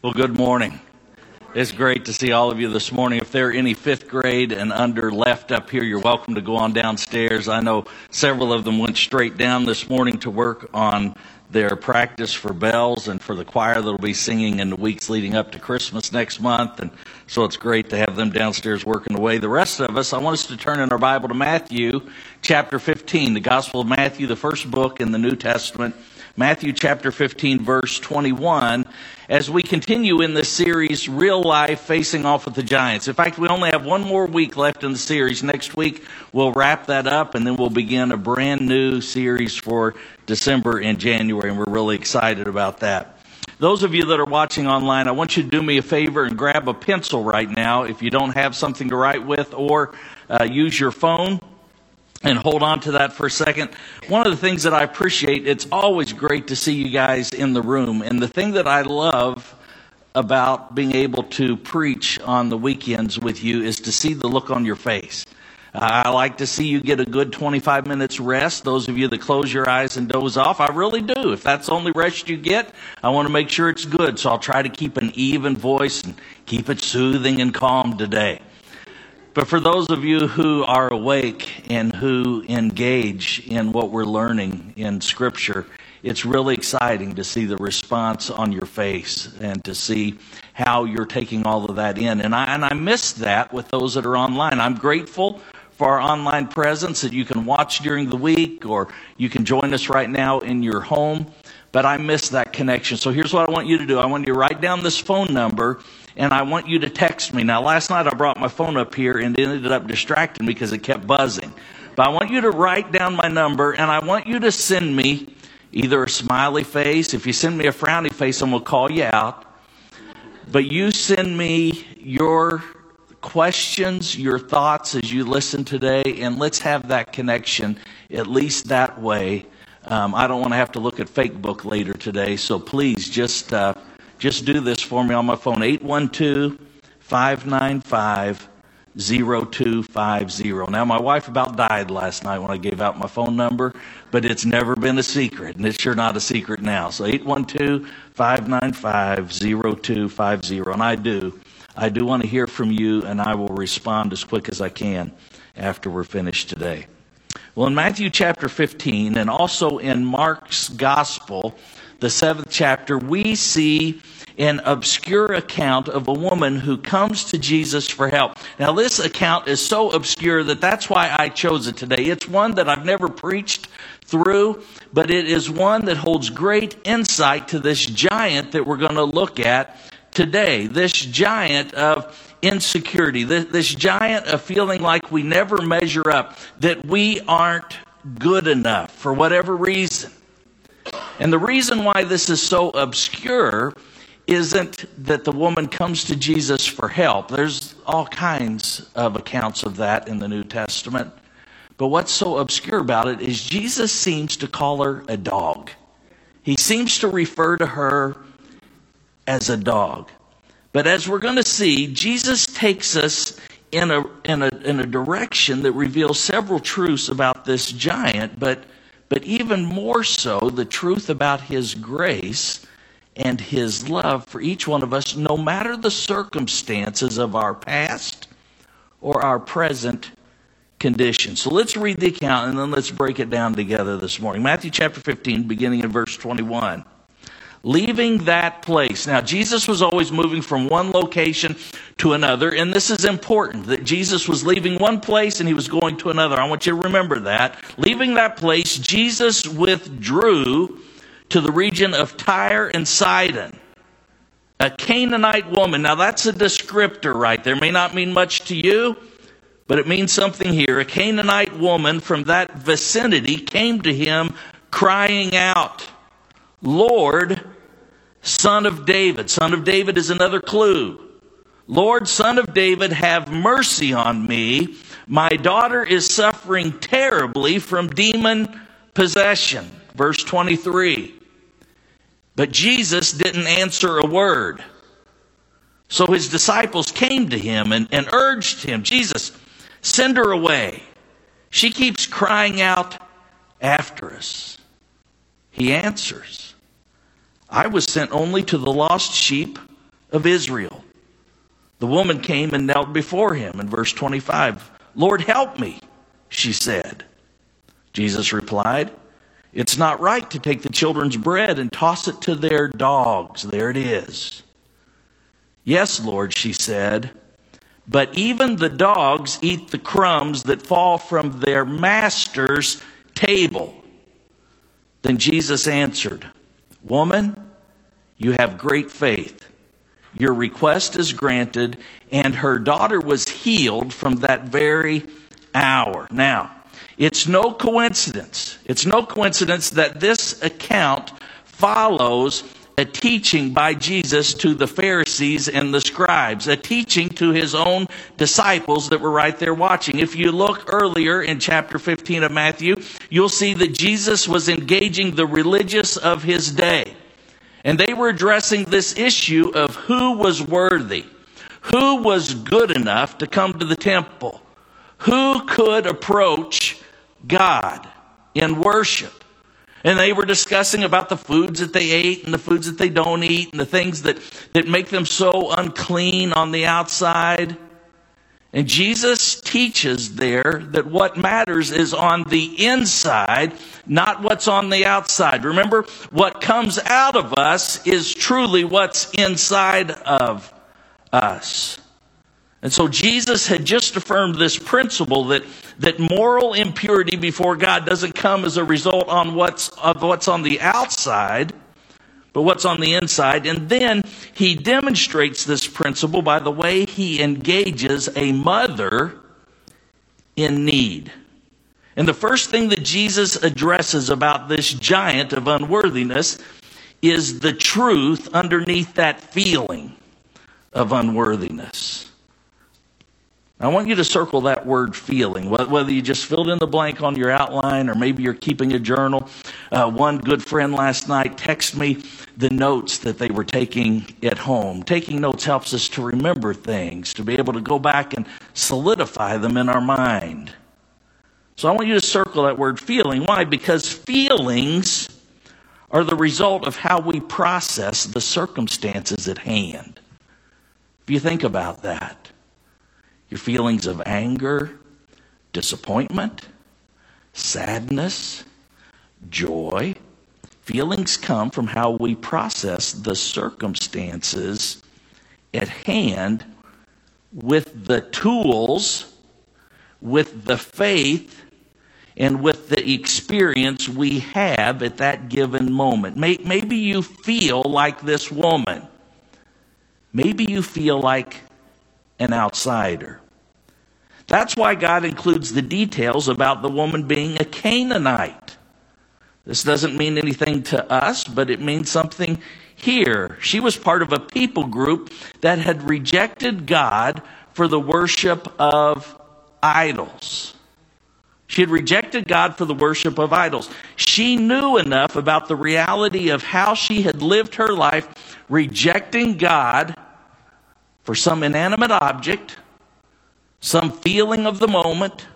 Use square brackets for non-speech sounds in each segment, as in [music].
Well, good morning. It's great to see all of you this morning. If there are any fifth grade and under left up here, you're welcome to go on downstairs. I know several of them went straight down this morning to work on their practice for bells and for the choir that'll be singing in the weeks leading up to Christmas next month. And so it's great to have them downstairs working away. The rest of us, I want us to turn in our Bible to Matthew chapter 15, the Gospel of Matthew, the first book in the New Testament. Matthew chapter 15, verse 21, as we continue in this series, Real Life Facing Off with the Giants. In fact, we only have one more week left in the series. Next week, we'll wrap that up, and then we'll begin a brand new series for December and January, and we're really excited about that. Those of you that are watching online, I want you to do me a favor and grab a pencil right now if you don't have something to write with, or uh, use your phone and hold on to that for a second. One of the things that I appreciate, it's always great to see you guys in the room. And the thing that I love about being able to preach on the weekends with you is to see the look on your face. I like to see you get a good 25 minutes rest. Those of you that close your eyes and doze off, I really do. If that's the only rest you get, I want to make sure it's good. So I'll try to keep an even voice and keep it soothing and calm today. But for those of you who are awake and who engage in what we're learning in Scripture, it's really exciting to see the response on your face and to see how you're taking all of that in. And I, and I miss that with those that are online. I'm grateful for our online presence that you can watch during the week or you can join us right now in your home. But I miss that connection. So here's what I want you to do I want you to write down this phone number and I want you to text me. Now, last night I brought my phone up here and it ended up distracting me because it kept buzzing. But I want you to write down my number and I want you to send me either a smiley face. If you send me a frowny face, I'm going to call you out. But you send me your questions, your thoughts as you listen today, and let's have that connection at least that way. Um, I don't want to have to look at Facebook later today, so please just uh, just do this for me on my phone 812 595 0250. Now, my wife about died last night when I gave out my phone number, but it's never been a secret, and it's sure not a secret now. So 812 595 0250. And I do. I do want to hear from you, and I will respond as quick as I can after we're finished today. Well, in Matthew chapter 15, and also in Mark's gospel, the seventh chapter, we see an obscure account of a woman who comes to Jesus for help. Now, this account is so obscure that that's why I chose it today. It's one that I've never preached through, but it is one that holds great insight to this giant that we're going to look at today. This giant of insecurity, this, this giant of feeling like we never measure up, that we aren't good enough for whatever reason. And the reason why this is so obscure isn't that the woman comes to Jesus for help. There's all kinds of accounts of that in the New Testament. But what's so obscure about it is Jesus seems to call her a dog. He seems to refer to her as a dog. But as we're going to see, Jesus takes us in a, in a, in a direction that reveals several truths about this giant, but but even more so, the truth about His grace and His love for each one of us, no matter the circumstances of our past or our present condition. So let's read the account and then let's break it down together this morning. Matthew chapter 15, beginning in verse 21 leaving that place. Now, Jesus was always moving from one location to another, and this is important that Jesus was leaving one place and he was going to another. I want you to remember that. Leaving that place, Jesus withdrew to the region of Tyre and Sidon. A Canaanite woman. Now, that's a descriptor right there. May not mean much to you, but it means something here. A Canaanite woman from that vicinity came to him crying out. Lord, son of David. Son of David is another clue. Lord, son of David, have mercy on me. My daughter is suffering terribly from demon possession. Verse 23. But Jesus didn't answer a word. So his disciples came to him and, and urged him, Jesus, send her away. She keeps crying out after us. He answers, I was sent only to the lost sheep of Israel. The woman came and knelt before him in verse 25. Lord, help me, she said. Jesus replied, It's not right to take the children's bread and toss it to their dogs. There it is. Yes, Lord, she said, but even the dogs eat the crumbs that fall from their master's table. Then Jesus answered, Woman, you have great faith. Your request is granted. And her daughter was healed from that very hour. Now, it's no coincidence. It's no coincidence that this account follows a teaching by Jesus to the Pharisees and the scribes, a teaching to his own disciples that were right there watching. If you look earlier in chapter 15 of Matthew, you'll see that Jesus was engaging the religious of his day. And they were addressing this issue of who was worthy, who was good enough to come to the temple, who could approach God in worship. And they were discussing about the foods that they ate and the foods that they don't eat and the things that, that make them so unclean on the outside. And Jesus teaches there that what matters is on the inside, not what's on the outside. Remember, what comes out of us is truly what's inside of us. And so Jesus had just affirmed this principle that, that moral impurity before God doesn't come as a result on what's, of what's on the outside, but what's on the inside. And then he demonstrates this principle by the way he engages a mother in need. And the first thing that Jesus addresses about this giant of unworthiness is the truth underneath that feeling of unworthiness. I want you to circle that word feeling, whether you just filled in the blank on your outline or maybe you're keeping a journal. Uh, one good friend last night texted me the notes that they were taking at home. Taking notes helps us to remember things, to be able to go back and solidify them in our mind. So I want you to circle that word feeling. Why? Because feelings are the result of how we process the circumstances at hand. If you think about that, your feelings of anger, disappointment, sadness, joy. Feelings come from how we process the circumstances at hand with the tools, with the faith, and with the experience we have at that given moment. Maybe you feel like this woman. Maybe you feel like an outsider. That's why God includes the details about the woman being a Canaanite. This doesn't mean anything to us, but it means something here. She was part of a people group that had rejected God for the worship of idols. She had rejected God for the worship of idols. She knew enough about the reality of how she had lived her life rejecting God for some inanimate object, some feeling of the moment.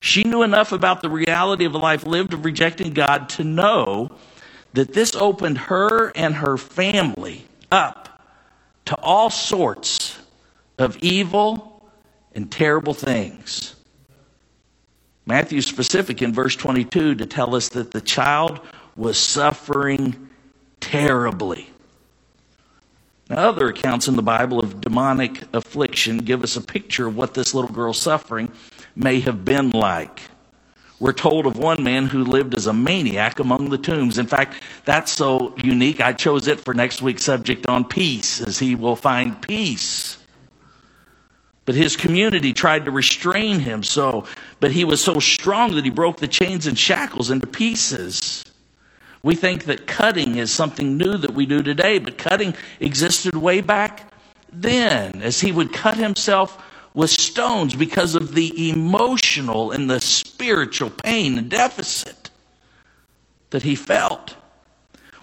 She knew enough about the reality of a life lived of rejecting God to know that this opened her and her family up to all sorts of evil and terrible things. Matthew's specific in verse 22 to tell us that the child was suffering terribly. Now, other accounts in the Bible of demonic affliction give us a picture of what this little girl's suffering may have been like. We're told of one man who lived as a maniac among the tombs. In fact, that's so unique. I chose it for next week's subject on peace, as he will find peace. But his community tried to restrain him so, but he was so strong that he broke the chains and shackles into pieces. We think that cutting is something new that we do today, but cutting existed way back then, as he would cut himself with stones because of the emotional and the spiritual pain and deficit that he felt.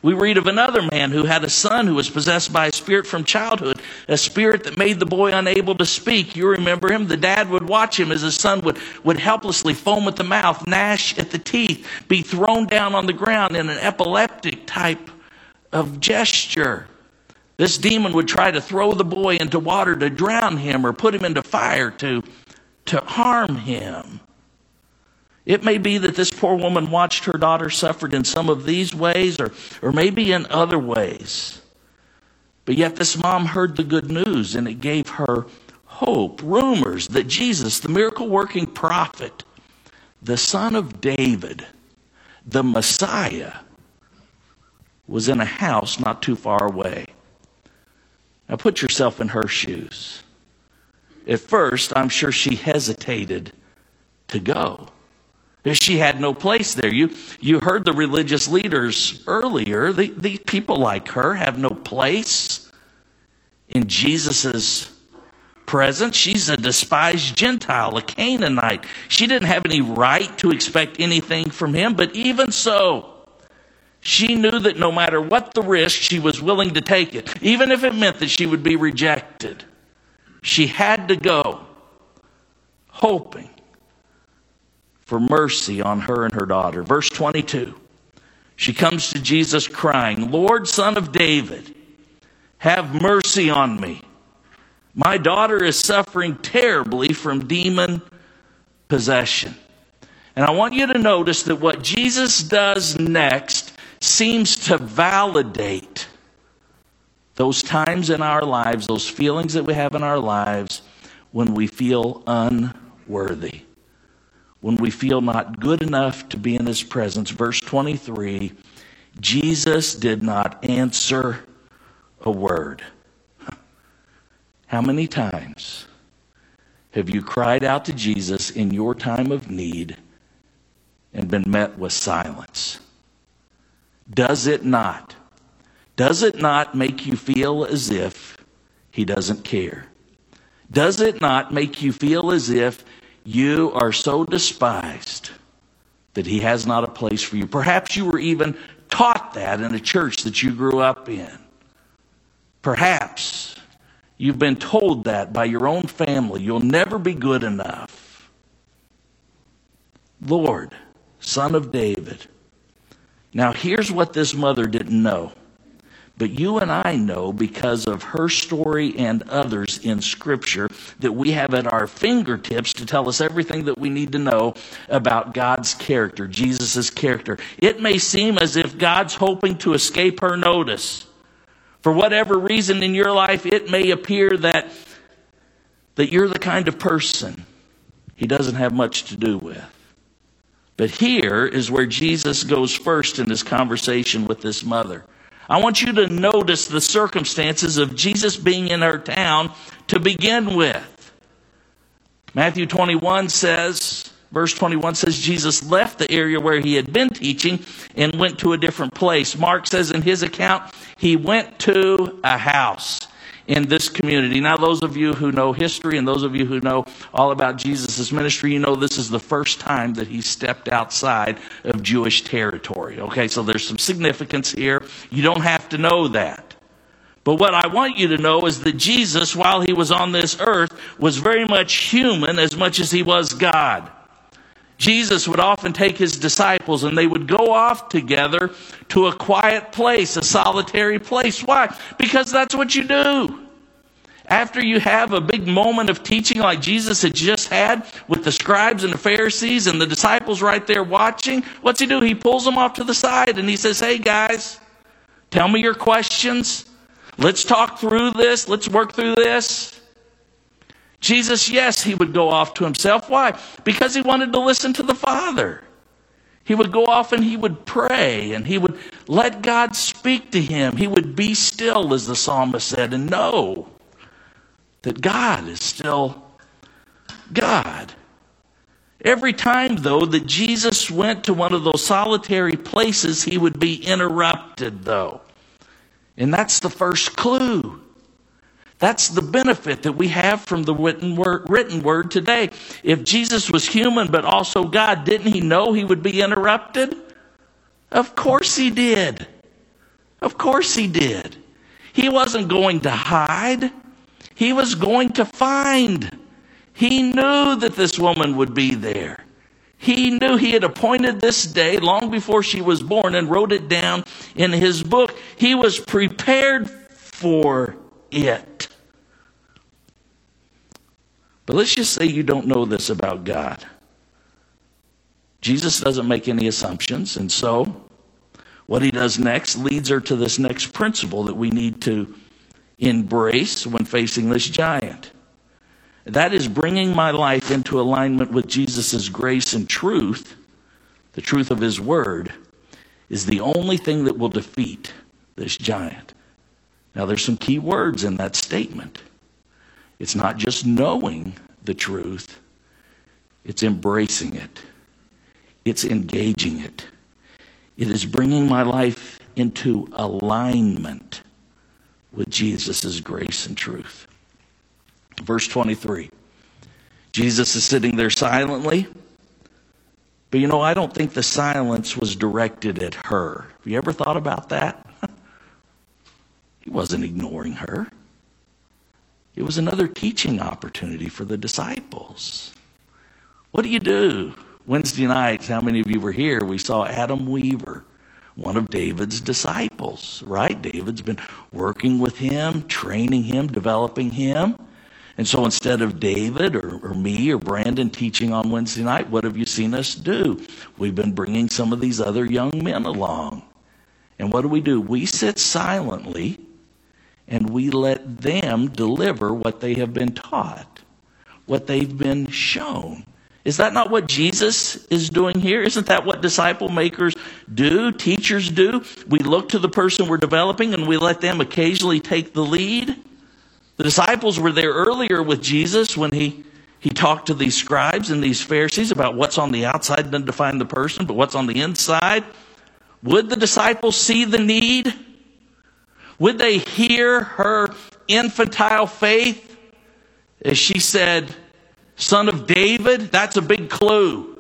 We read of another man who had a son who was possessed by a spirit from childhood, a spirit that made the boy unable to speak. You remember him? The dad would watch him as his son would, would helplessly foam at the mouth, gnash at the teeth, be thrown down on the ground in an epileptic type of gesture. This demon would try to throw the boy into water to drown him or put him into fire to, to harm him. It may be that this poor woman watched her daughter suffered in some of these ways or, or maybe in other ways. But yet this mom heard the good news and it gave her hope, rumors that Jesus, the miracle working prophet, the son of David, the Messiah, was in a house not too far away. Now put yourself in her shoes. At first, I'm sure she hesitated to go. She had no place there. You, you heard the religious leaders earlier. The, the people like her have no place in Jesus' presence. She's a despised Gentile, a Canaanite. She didn't have any right to expect anything from him, but even so, she knew that no matter what the risk, she was willing to take it, even if it meant that she would be rejected. She had to go, hoping for mercy on her and her daughter. Verse 22 she comes to Jesus crying, Lord, son of David, have mercy on me. My daughter is suffering terribly from demon possession. And I want you to notice that what Jesus does next seems to validate those times in our lives, those feelings that we have in our lives when we feel unworthy, when we feel not good enough to be in His presence. Verse 23 Jesus did not answer a word. How many times have you cried out to Jesus in your time of need and been met with silence? Does it not? Does it not make you feel as if he doesn't care? Does it not make you feel as if you are so despised that he has not a place for you? Perhaps you were even taught that in a church that you grew up in. Perhaps you've been told that by your own family. You'll never be good enough. Lord, Son of David, now, here's what this mother didn't know. But you and I know because of her story and others in Scripture that we have at our fingertips to tell us everything that we need to know about God's character, Jesus' character. It may seem as if God's hoping to escape her notice. For whatever reason in your life, it may appear that, that you're the kind of person he doesn't have much to do with. But here is where Jesus goes first in his conversation with this mother. I want you to notice the circumstances of Jesus being in her town to begin with. Matthew 21 says, verse 21 says, Jesus left the area where he had been teaching and went to a different place. Mark says in his account, he went to a house in this community. Now, those of you who know history and those of you who know all about Jesus' ministry, you know this is the first time that he stepped outside of Jewish territory. Okay, so there's some significance here. You don't have to know that. But what I want you to know is that Jesus, while he was on this earth, was very much human as much as he was God. Jesus would often take his disciples and they would go off together to a quiet place, a solitary place. Why? Because that's what you do. After you have a big moment of teaching like Jesus had just had with the scribes and the Pharisees and the disciples right there watching, what's he do? He pulls them off to the side and he says, Hey guys, tell me your questions. Let's talk through this. Let's work through this. Jesus, yes, he would go off to himself. Why? Because he wanted to listen to the Father. He would go off and he would pray and he would let God speak to him. He would be still, as the psalmist said, and know that God is still God. Every time, though, that Jesus went to one of those solitary places, he would be interrupted, though. And that's the first clue. That's the benefit that we have from the written word, written word today. If Jesus was human but also God, didn't he know he would be interrupted? Of course he did. Of course he did. He wasn't going to hide. He was going to find. He knew that this woman would be there. He knew he had appointed this day long before she was born and wrote it down in his book. He was prepared for it. But let's just say you don't know this about God. Jesus doesn't make any assumptions, and so what he does next leads her to this next principle that we need to embrace when facing this giant. That is bringing my life into alignment with Jesus' grace and truth, the truth of his word, is the only thing that will defeat this giant. Now, there's some key words in that statement. It's not just knowing the truth, it's embracing it, it's engaging it. It is bringing my life into alignment with Jesus' grace and truth. Verse 23 Jesus is sitting there silently. But you know, I don't think the silence was directed at her. Have you ever thought about that? [laughs] he wasn't ignoring her. It was another teaching opportunity for the disciples. What do you do? Wednesday nights, how many of you were here? We saw Adam Weaver, one of David's disciples, right? David's been working with him, training him, developing him. And so instead of David or, or, me or Brandon teaching on Wednesday night, what have you seen us do? We've been bringing some of these other young men along. And what do we do? We sit silently and we let them deliver what they have been taught, what they've been shown. Is that not what Jesus is doing here? Isn't that what disciple makers do, teachers do? We look to the person we're developing and we let them occasionally take the lead. The disciples were there earlier with Jesus when he, he talked to these scribes and these Pharisees about what's on the outside doesn't define the person, but what's on the inside. Would the disciples see the need? Would they hear her infantile faith as she said, Son of David? That's a big clue.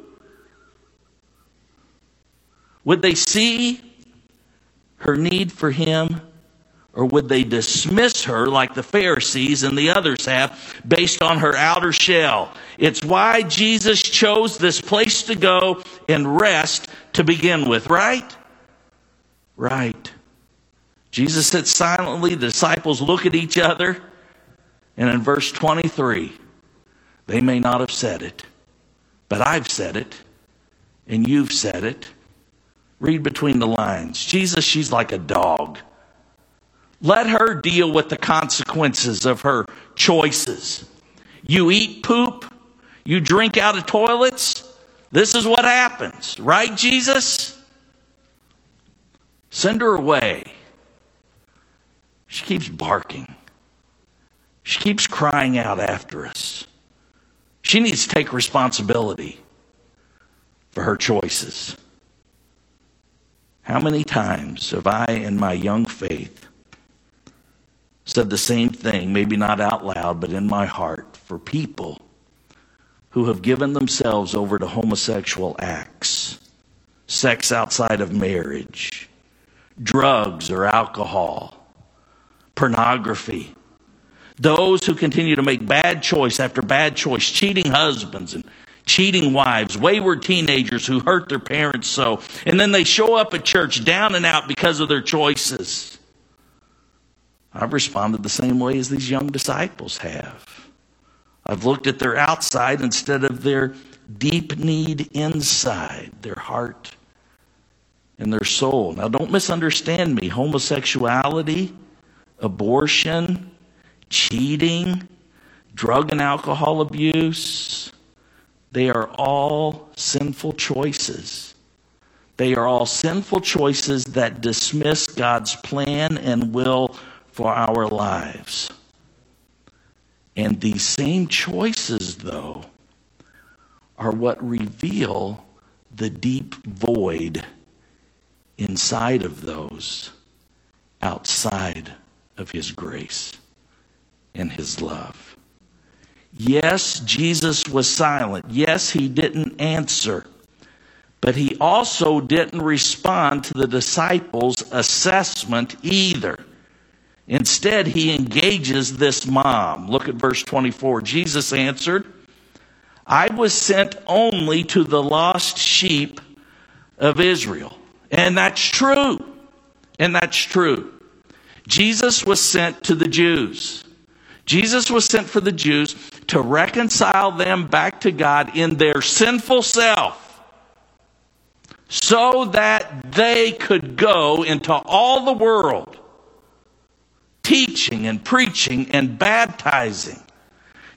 Would they see her need for him? Or would they dismiss her like the Pharisees and the others have based on her outer shell? It's why Jesus chose this place to go and rest to begin with, right? Right. Jesus sits silently, the disciples look at each other, and in verse 23, they may not have said it, but I've said it, and you've said it. Read between the lines. Jesus, she's like a dog. Let her deal with the consequences of her choices. You eat poop, you drink out of toilets. This is what happens, right, Jesus? Send her away. She keeps barking. She keeps crying out after us. She needs to take responsibility for her choices. How many times have I, in my young faith, said the same thing, maybe not out loud, but in my heart, for people who have given themselves over to homosexual acts, sex outside of marriage, drugs or alcohol, pornography. Those who continue to make bad choice after bad choice, cheating husbands and cheating wives, wayward teenagers who hurt their parents so, and then they show up at church down and out because of their choices. I've responded the same way as these young disciples have. I've looked at their outside instead of their deep need inside, their heart and their soul. Now, don't misunderstand me. Homosexuality, abortion, cheating, drug and alcohol abuse, they are all sinful choices. They are all sinful choices that dismiss God's plan and will for our lives. And these same choices, though, are what reveal the deep void inside of those outside of His grace and His love. Yes, Jesus was silent. Yes, He didn't answer. But He also didn't respond to the disciples' assessment either. Instead, he engages this mom. Look at verse 24. Jesus answered, I was sent only to the lost sheep of Israel. And that's true. And that's true. Jesus was sent to the Jews. Jesus was sent for the Jews to reconcile them back to God in their sinful self so that they could go into all the world teaching and preaching and baptizing.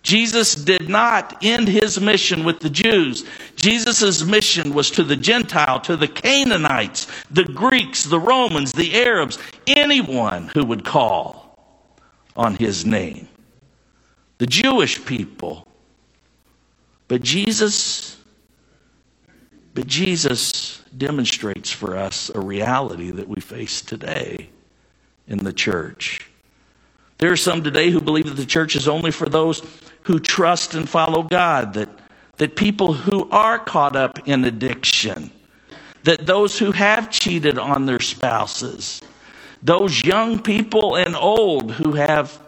Jesus did not end his mission with the Jews. Jesus' mission was to the Gentile, to the Canaanites, the Greeks, the Romans, the Arabs, anyone who would call on his name. The Jewish people. But Jesus, but Jesus demonstrates for us a reality that we face today in the church. There are some today who believe that the church is only for those who trust and follow God, that, that people who are caught up in addiction, that those who have cheated on their spouses, those young people and old who have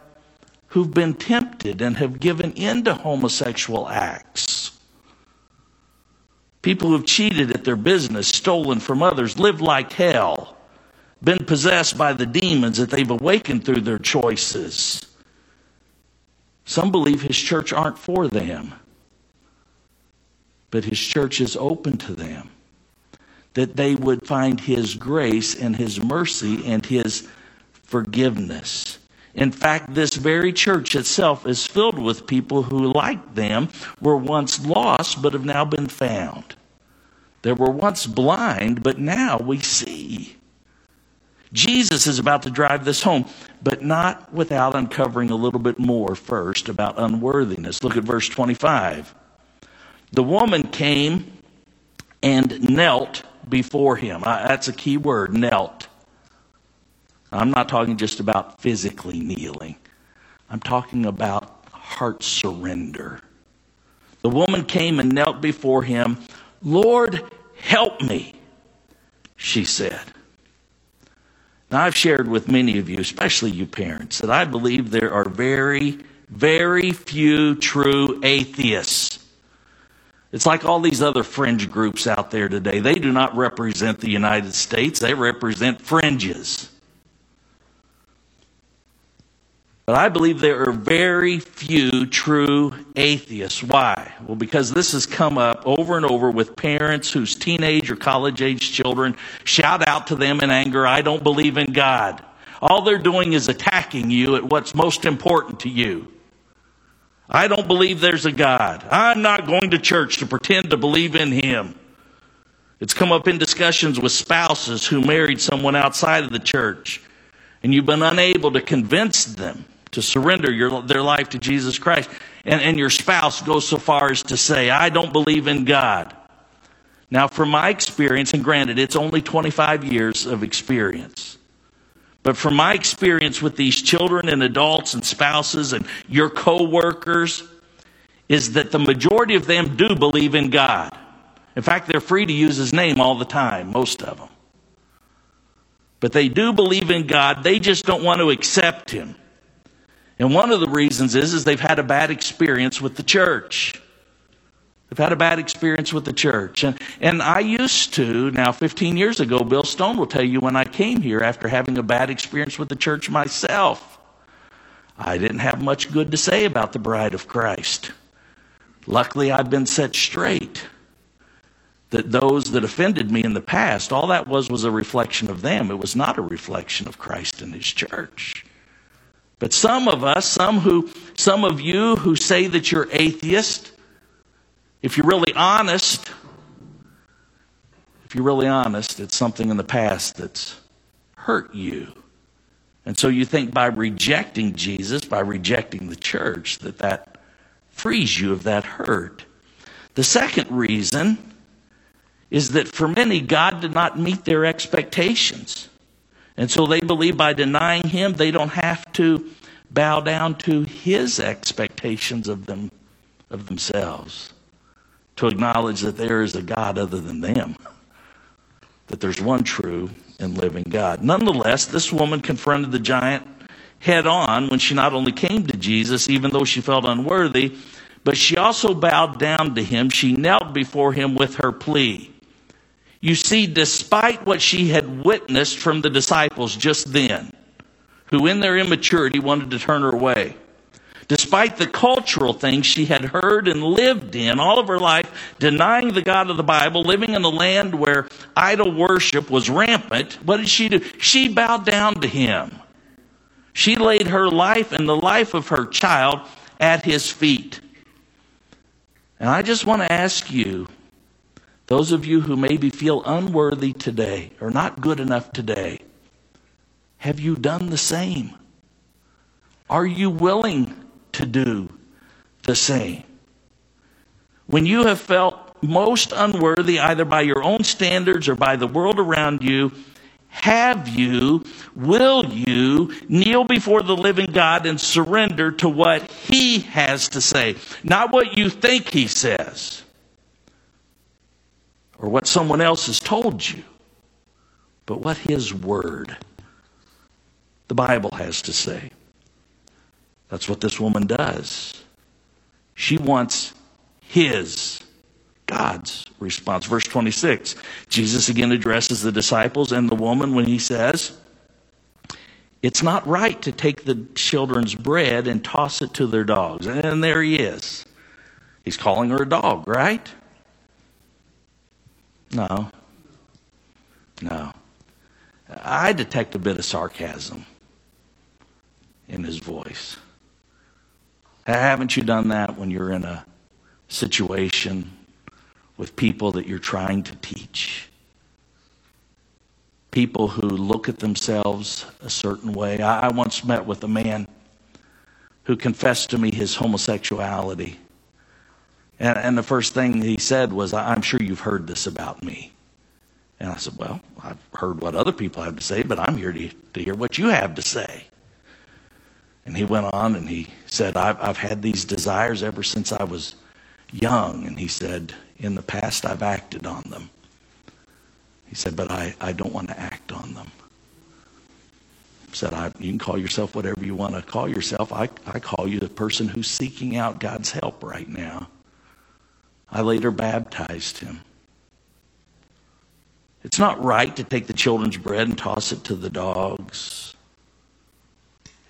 who've been tempted and have given in to homosexual acts. People who've cheated at their business, stolen from others, lived like hell been possessed by the demons that they've awakened through their choices. Some believe his church aren't for them, but his church is open to them. That they would find his grace and his mercy and his forgiveness. In fact, this very church itself is filled with people who, like them, were once lost but have now been found. They were once blind, but now we see. Jesus is about to drive this home, but not without uncovering a little bit more first about unworthiness. Look at verse 25. The woman came and knelt before him. That's a key word, knelt. I'm not talking just about physically kneeling, I'm talking about heart surrender. The woman came and knelt before him. Lord, help me, she said. Now, I've shared with many of you, especially you parents, that I believe there are very, very few true atheists. It's like all these other fringe groups out there today. They do not represent the United States, they represent fringes. But I believe there are very few true atheists. Why? Well, because this has come up over and over with parents whose teenage or college age children shout out to them in anger, I don't believe in God. All they're doing is attacking you at what's most important to you. I don't believe there's a God. I'm not going to church to pretend to believe in Him. It's come up in discussions with spouses who married someone outside of the church, and you've been unable to convince them to surrender your, their life to Jesus Christ. And, and your spouse goes so far as to say, I don't believe in God. Now, from my experience, and granted, it's only 25 years of experience. But from my experience with these children and adults and spouses and your co-workers, is that the majority of them do believe in God. In fact, they're free to use his name all the time, most of them. But they do believe in God, they just don't want to accept him. And one of the reasons is, is they've had a bad experience with the church. They've had a bad experience with the church. And, and I used to, now 15 years ago, Bill Stone will tell you when I came here after having a bad experience with the church myself, I didn't have much good to say about the bride of Christ. Luckily, I've been set straight that those that offended me in the past, all that was was a reflection of them. It was not a reflection of Christ and his church. But some of us, some who, some of you who say that you're atheist, if you're really honest, if you're really honest, it's something in the past that's hurt you. And so you think by rejecting Jesus, by rejecting the church, that that frees you of that hurt. The second reason is that for many, God did not meet their expectations. And so they believe by denying him, they don't have to bow down to his expectations of them of themselves. To acknowledge that there is a God other than them. That there's one true and living God. Nonetheless, this woman confronted the giant head on when she not only came to Jesus, even though she felt unworthy, but she also bowed down to him. She knelt before him with her plea. You see, despite what she had witnessed from the disciples just then, who in their immaturity wanted to turn her away. Despite the cultural things she had heard and lived in all of her life, denying the God of the Bible, living in a land where idol worship was rampant, what did she do? She bowed down to him. She laid her life and the life of her child at his feet. And I just want to ask you, those of you who maybe feel unworthy today or not good enough today, have you done the same? Are you willing to do the same? When you have felt most unworthy, either by your own standards or by the world around you, have you, will you kneel before the living God and surrender to what He has to say? Not what you think He says or what someone else has told you, but what His Word, the Bible, has to say. That's what this woman does. She wants His, God's response. Verse 26, Jesus again addresses the disciples and the woman when He says, it's not right to take the children's bread and toss it to their dogs. And there he is. He's calling her a dog, right? No. No. I detect a bit of sarcasm in his voice. Haven't you done that when you're in a situation with people that you're trying to teach? People who look at themselves a certain way. I once met with a man who confessed to me his homosexuality. And, and the first thing he said was, I'm sure you've heard this about me. And I said, Well, I've heard what other people have to say, but I'm here to, to hear what you have to say. And he went on and he said, I've, I've had these desires ever since I was young. And he said, In the past, I've acted on them. He said, But I, I don't want to act on them. He said, I, You can call yourself whatever you want to call yourself. I, I call you the person who's seeking out God's help right now. I later baptized him. It's not right to take the children's bread and toss it to the dogs.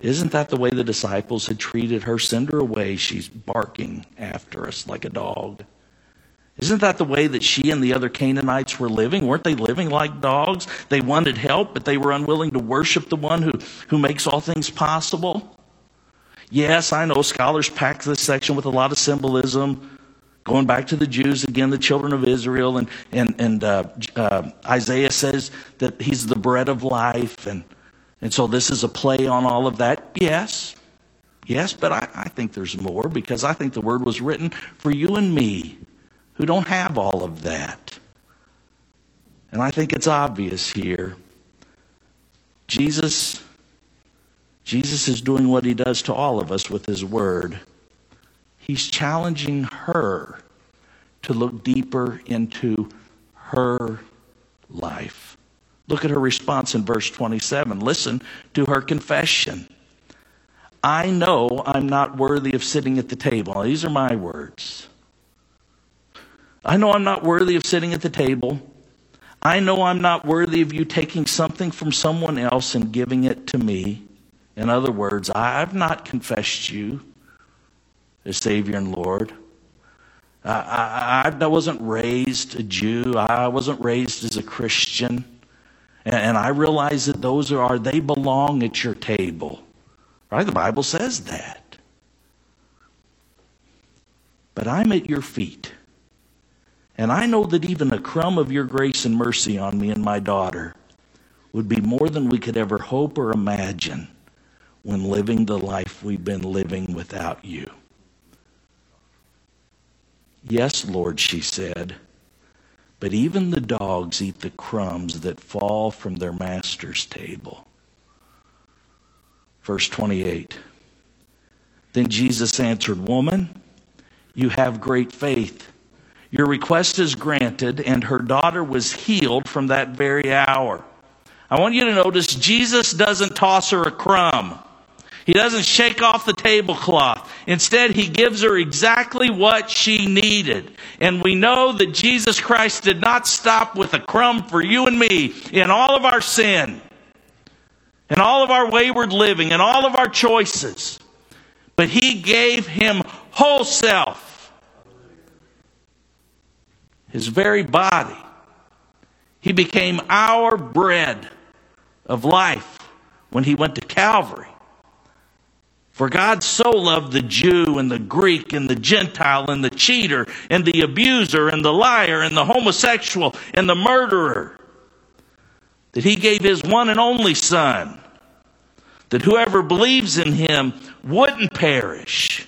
Isn't that the way the disciples had treated her? Send her away. She's barking after us like a dog. Isn't that the way that she and the other Canaanites were living? Weren't they living like dogs? They wanted help, but they were unwilling to worship the one who, who makes all things possible. Yes, I know scholars pack this section with a lot of symbolism. Going back to the Jews, again, the children of Israel, and, and, and uh, uh, Isaiah says that he's the bread of life. And, and so this is a play on all of that. Yes, yes, but I, I think there's more because I think the word was written for you and me who don't have all of that. And I think it's obvious here. Jesus, Jesus is doing what he does to all of us with his word. He's challenging her to look deeper into her life. Look at her response in verse 27. Listen to her confession. I know I'm not worthy of sitting at the table. These are my words. I know I'm not worthy of sitting at the table. I know I'm not worthy of you taking something from someone else and giving it to me. In other words, I've not confessed you as Savior and Lord. I, I, I wasn't raised a Jew. I wasn't raised as a Christian. And, and I realize that those are, they belong at your table. Right? The Bible says that. But I'm at your feet. And I know that even a crumb of your grace and mercy on me and my daughter would be more than we could ever hope or imagine when living the life we've been living without you. Yes, Lord, she said, but even the dogs eat the crumbs that fall from their master's table. Verse 28. Then Jesus answered, Woman, you have great faith. Your request is granted, and her daughter was healed from that very hour. I want you to notice Jesus doesn't toss her a crumb. He doesn't shake off the tablecloth. Instead, he gives her exactly what she needed. And we know that Jesus Christ did not stop with a crumb for you and me in all of our sin. and all of our wayward living and all of our choices. But he gave him whole self, his very body. He became our bread of life when he went to Calvary. For God so loved the Jew and the Greek and the Gentile and the cheater and the abuser and the liar and the homosexual and the murderer that he gave his one and only Son, that whoever believes in him wouldn't perish,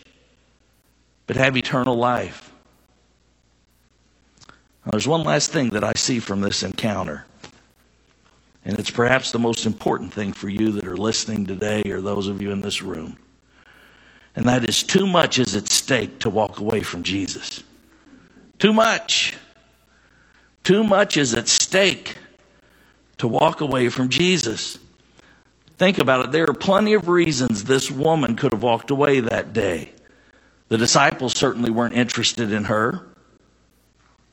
but have eternal life. Now, there's one last thing that I see from this encounter. And it's perhaps the most important thing for you that are listening today or those of you in this room. And that is too much is at stake to walk away from Jesus. Too much. Too much is at stake to walk away from Jesus. Think about it. There are plenty of reasons this woman could have walked away that day. The disciples certainly weren't interested in her.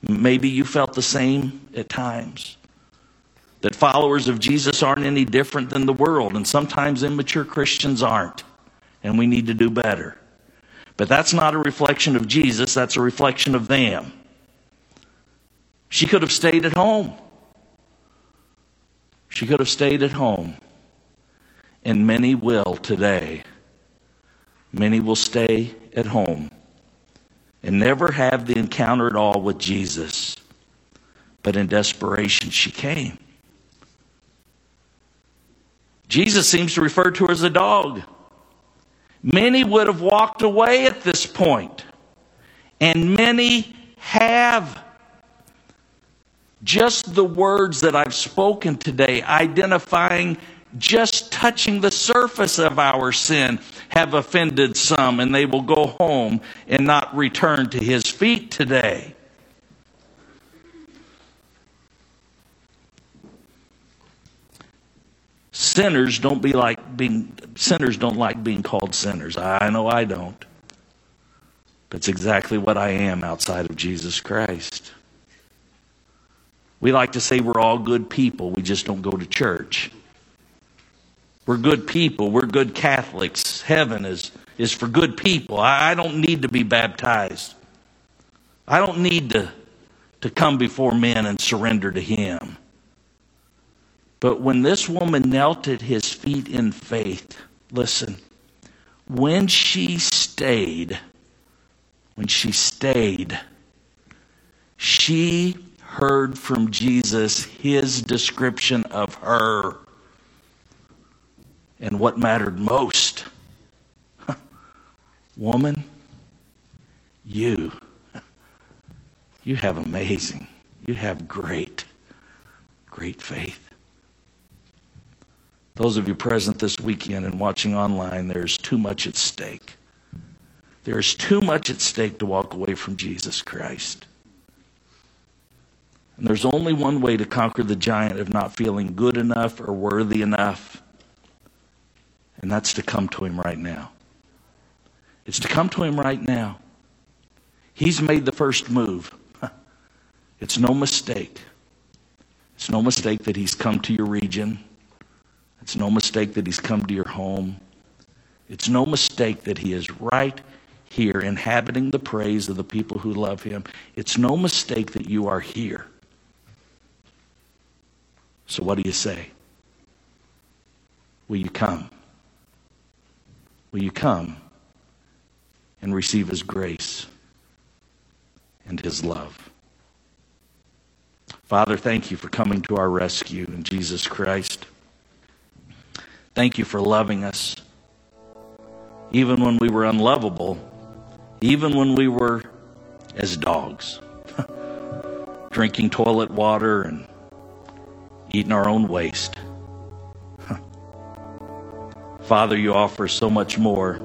Maybe you felt the same at times that followers of Jesus aren't any different than the world, and sometimes immature Christians aren't, and we need to do better. But that's not a reflection of Jesus, that's a reflection of them. She could have stayed at home. She could have stayed at home. And many will today. Many will stay at home and never have the encounter at all with Jesus. But in desperation, she came. Jesus seems to refer to her as a dog. Many would have walked away at this point, and many have. Just the words that I've spoken today, identifying just touching the surface of our sin, have offended some, and they will go home and not return to his feet today. Sinners don't be like being sinners don't like being called sinners. I know I don't. That's exactly what I am outside of Jesus Christ. We like to say we're all good people, we just don't go to church. We're good people, we're good Catholics. Heaven is, is for good people. I, I don't need to be baptized. I don't need to, to come before men and surrender to Him. But when this woman knelt at his feet in faith, listen, when she stayed, when she stayed, she heard from Jesus his description of her and what mattered most. [laughs] Woman, you, [laughs] you have amazing, you have great, great faith. Those of you present this weekend and watching online, there's too much at stake. There's too much at stake to walk away from Jesus Christ. And there's only one way to conquer the giant of not feeling good enough or worthy enough, and that's to come to Him right now. It's to come to Him right now. He's made the first move. [laughs] It's no mistake. It's no mistake that He's come to your region. It's no mistake that he's come to your home. It's no mistake that he is right here inhabiting the praise of the people who love him. It's no mistake that you are here. So, what do you say? Will you come? Will you come and receive his grace and his love? Father, thank you for coming to our rescue in Jesus Christ. Thank you for loving us. Even when we were unlovable, even when we were as dogs, [laughs] drinking toilet water and eating our own waste. [laughs] Father, you offer so much more.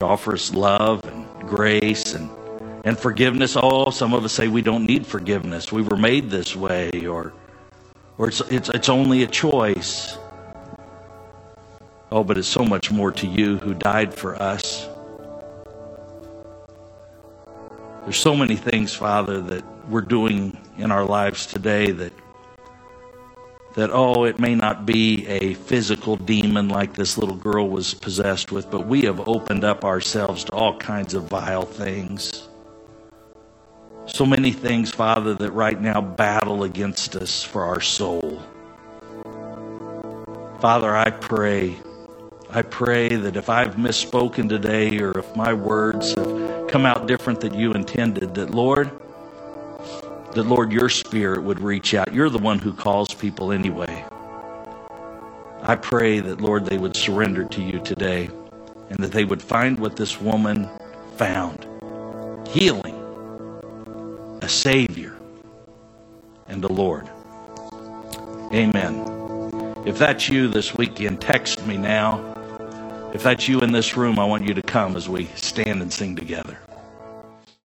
You offer us love and grace and, and forgiveness. Oh, some of us say we don't need forgiveness. We were made this way, or, or it's, it's, it's only a choice. Oh, but it's so much more to you who died for us. There's so many things, Father, that we're doing in our lives today that that, oh, it may not be a physical demon like this little girl was possessed with, but we have opened up ourselves to all kinds of vile things. So many things, Father, that right now battle against us for our soul. Father, I pray, I pray that if I've misspoken today or if my words have come out different than you intended, that Lord, that Lord, your spirit would reach out. You're the one who calls people anyway. I pray that, Lord, they would surrender to you today and that they would find what this woman found healing, a Savior, and a Lord. Amen. If that's you this weekend, text me now. If that's you in this room, I want you to come as we stand and sing together.